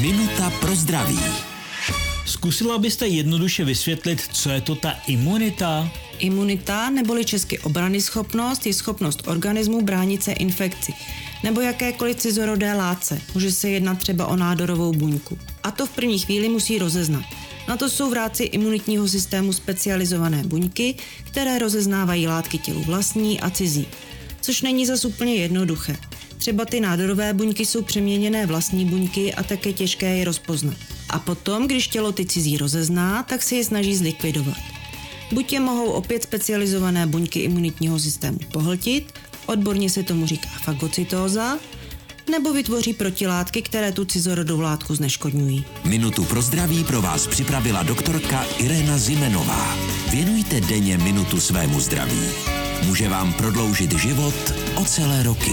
Minuta pro zdraví. Zkusila byste jednoduše vysvětlit, co je to ta imunita? Imunita, neboli česky obrany schopnost, je schopnost organismu bránit se infekci nebo jakékoliv cizorodé látce. Může se jednat třeba o nádorovou buňku. A to v první chvíli musí rozeznat. Na to jsou v rámci imunitního systému specializované buňky, které rozeznávají látky tělu vlastní a cizí. Což není zas úplně jednoduché. Třeba ty nádorové buňky jsou přeměněné vlastní buňky a také těžké je rozpoznat. A potom, když tělo ty cizí rozezná, tak si je snaží zlikvidovat. Buď je mohou opět specializované buňky imunitního systému pohltit, odborně se tomu říká fagocytóza, nebo vytvoří protilátky, které tu cizorodou látku zneškodňují. Minutu pro zdraví pro vás připravila doktorka Irena Zimenová. Věnujte denně minutu svému zdraví. Může vám prodloužit život o celé roky.